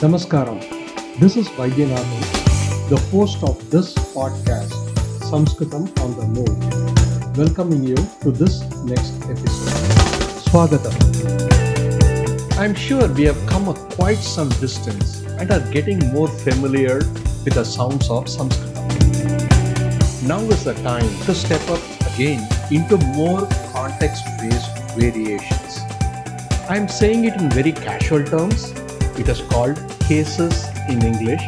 Namaskaram. This is Vaidyanathan, the host of this podcast, Sanskritam on the Move, welcoming you to this next episode. Swagatam. I'm sure we have come a quite some distance and are getting more familiar with the sounds of Sanskritam. Now is the time to step up again into more context based variations. I'm saying it in very casual terms. It is called cases in English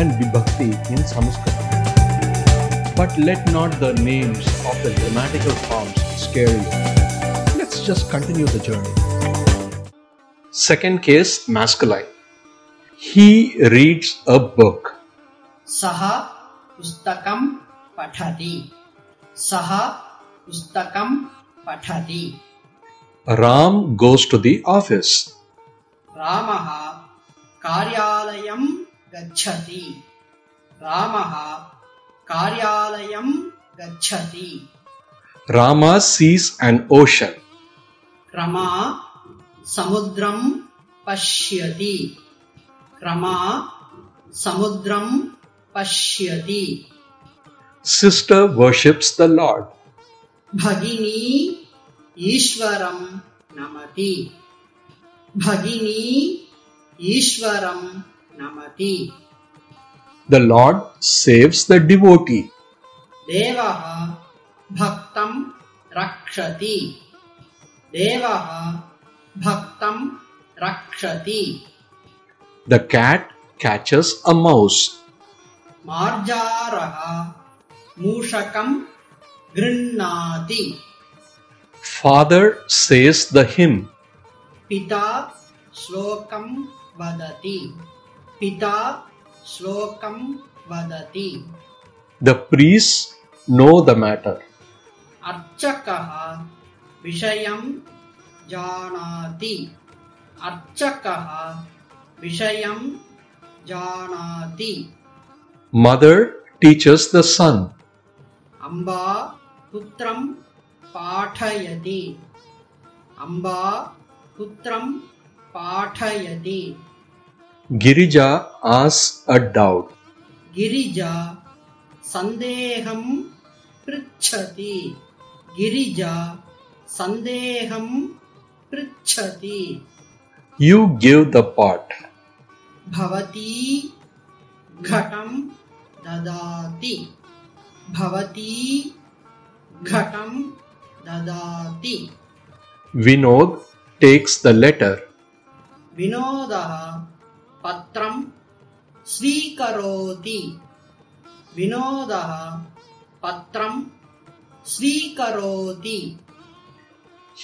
and Vibhakti in Sanskrit. But let not the names of the grammatical forms scare you. Let's just continue the journey. Second case, masculine. He reads a book. Saha pustakam pathati. Saha pustakam pathati. Ram goes to the office. Ramaha कार्यालयं गच्छति रामः कार्यालयं गच्छति Rama sees an ocean. Rama సముద్రం పశ్యతి క్రమా సముద్రం పశ్యతి సిస్టర్ వర్షిప్స్ ద లార్డ్ భగిని ఈశ్వరం నమతి భగిని Ishwaram Namati. The Lord saves the devotee. Devaha Bhaktam Rakshati. Devaha Bhaktam Rakshati. The cat catches a mouse. Marjaraha Mushakam Grinnati. Father says the hymn. Pita Slokam वदति। पिता श्लोकं वदति। The priests know the matter. अर्चकः विषयं जानाति। अर्चकः विषयं जानाति। Mother teaches the son. Amba पुत्रं पाठयति। अम्बा पुत्रं पाठयति। Girija has a doubt Girija சந்தேகம் பிரிச்சதி கிரிஜா சந்தேகம் பிரிச்சதி யூ கிவ் த பாட் भवती घटं ददाति भवती घटं ददाति विनोद टेक्स द लेटर विनोदः पत्रं स्वीकरोति। विनोदः पत्रं स्वीकरोति।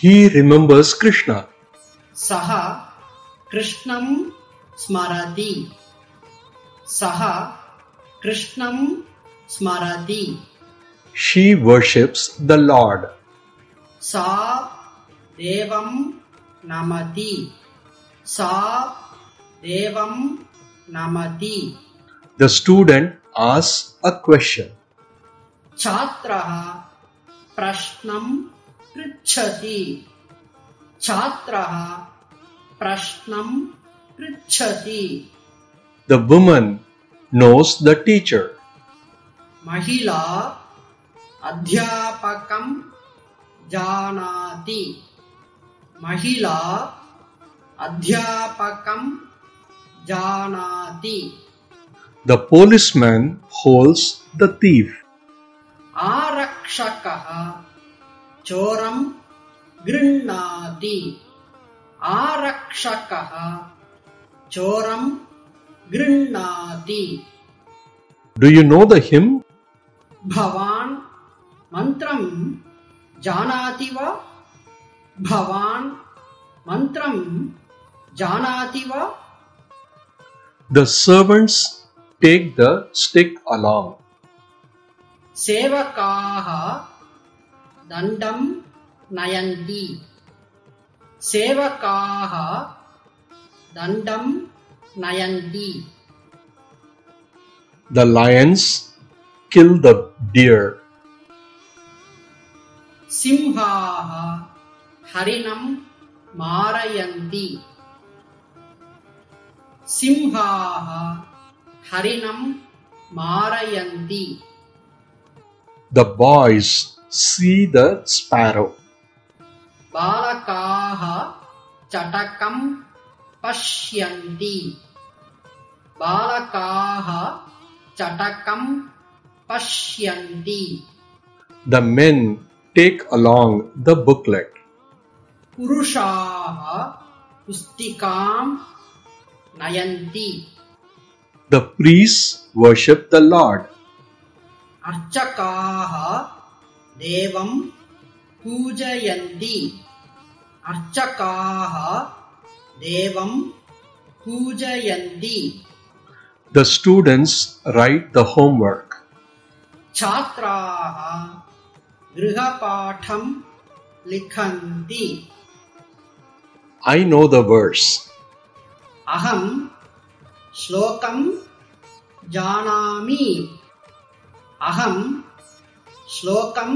He remembers Krishna. सः कृष्णं स्मरति। सः कृष्णं स्मरति। She worships the Lord. सा देवं नमति। सा देवं नमति The student asks a question. छात्रः प्रश्नं पृच्छति छात्रः प्रश्नं पृच्छति The woman knows the teacher. महिला अध्यापकं जानाति महिला अध्यापकं Janati. The policeman holds the thief. Arakshakaha choram grinnati. Arakshakaha choram grinnati. Do you know the hymn? Bhavan mantram janati? Bhavan mantram janati? The servants take the stick along. Sevakaha dandam nayanti. Sevakaha dandam nayanti. The lions kill the deer. Simhaha harinam marayanti. सिंहाः हरिणं मारयन्ति The boys see the sparrow. बालकाः चटकं पश्यन्ति बालकाः चटकं पश्यन्ति The men take along the booklet. पुरुषाः पुस्तिकां नयन्ति The priests worship the Lord. अर्चकाः देवं पूजयन्ति अर्चकाः देवं पूजयन्ति The students write the homework. छात्राः गृहपाठं लिखन्ति I know the verse. अहं श्लोकं जानामि अहं श्लोकं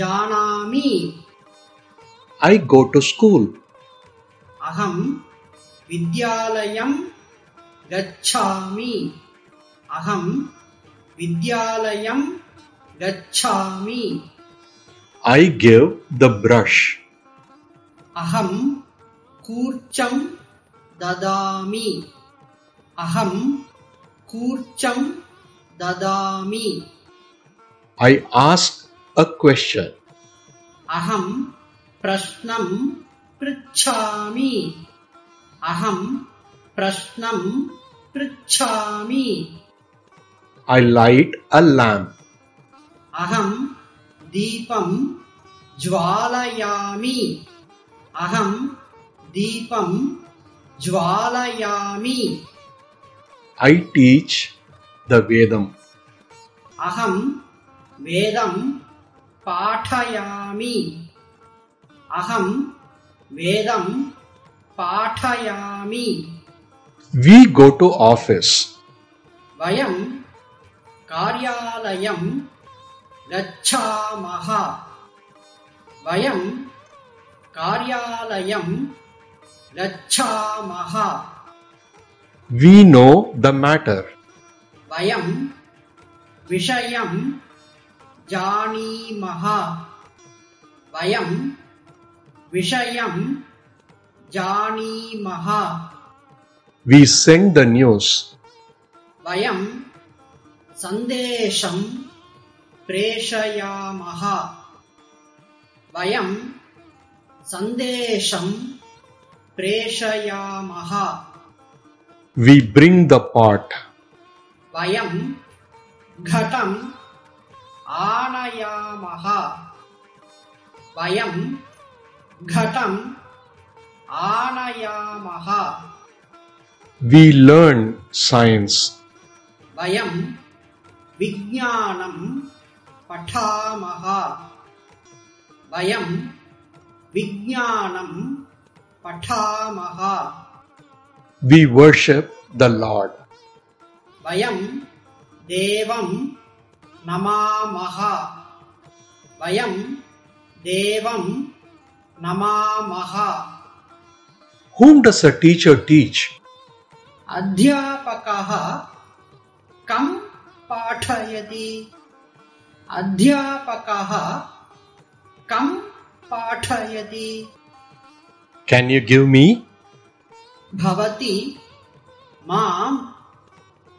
जानामि I go to school. अहं विद्यालयं गच्छामि अहं विद्यालयं गच्छामि I give the brush. अहं कूर्चं ददामि अहं कूर्चं ददामि I ask a question. अहं प्रश्नं पृच्छामि अहं प्रश्नं पृच्छामि I light a lamp. अहं दीपं ज्वालयामि अहं दीपं ज्वालयामि I teach the Vedam. अहं वेदं पाठयामि अहं वेदं पाठयामि We go to office. वयं कार्यालयं गच्छामः वयं कार्यालयं We know the matter. Vayam Vishayam Janimaha. Vayam We sing the news. प्रेषयामः We bring the pot. वयं घटम् आनयामः वयं घटम् आनयामः We learn science. वयं विज्ञानं पठामः वयं विज्ञानं पठामः। We worship the Lord. वयं देवं नमामः। वयं देवं नमामः। Whom does a teacher teach? अध्यापकः कं पाठयति? अध्यापकः कं पाठयति? Can you give me? Bhavati Mam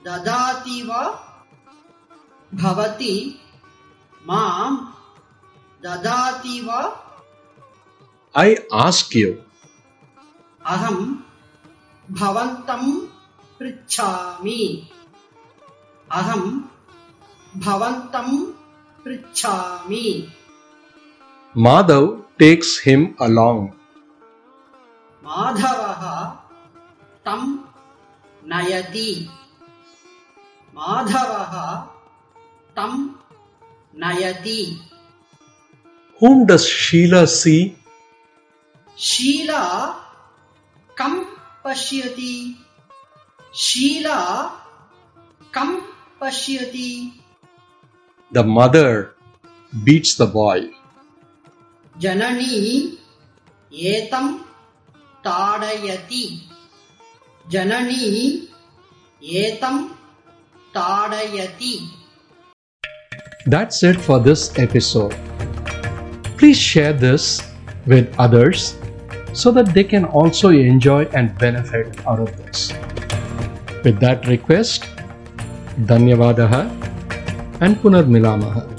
Dadativa? Bhavati Mam Dadativa? I ask you. Aham Bhavantam Prichami. Aham Bhavantam Prichami. Madhav takes him along. माधवः तं नयति माधवः तं नयति Whom does Sheila see? Sheila कं पश्यति शीला कं पश्यति The mother beats the boy. जननी एतं ताडयति जननी एतं ताडयति That's it for this episode. Please share this with others so that they can also enjoy and benefit out of this. With that request, Dhanyavadaha and Punarmilamaha.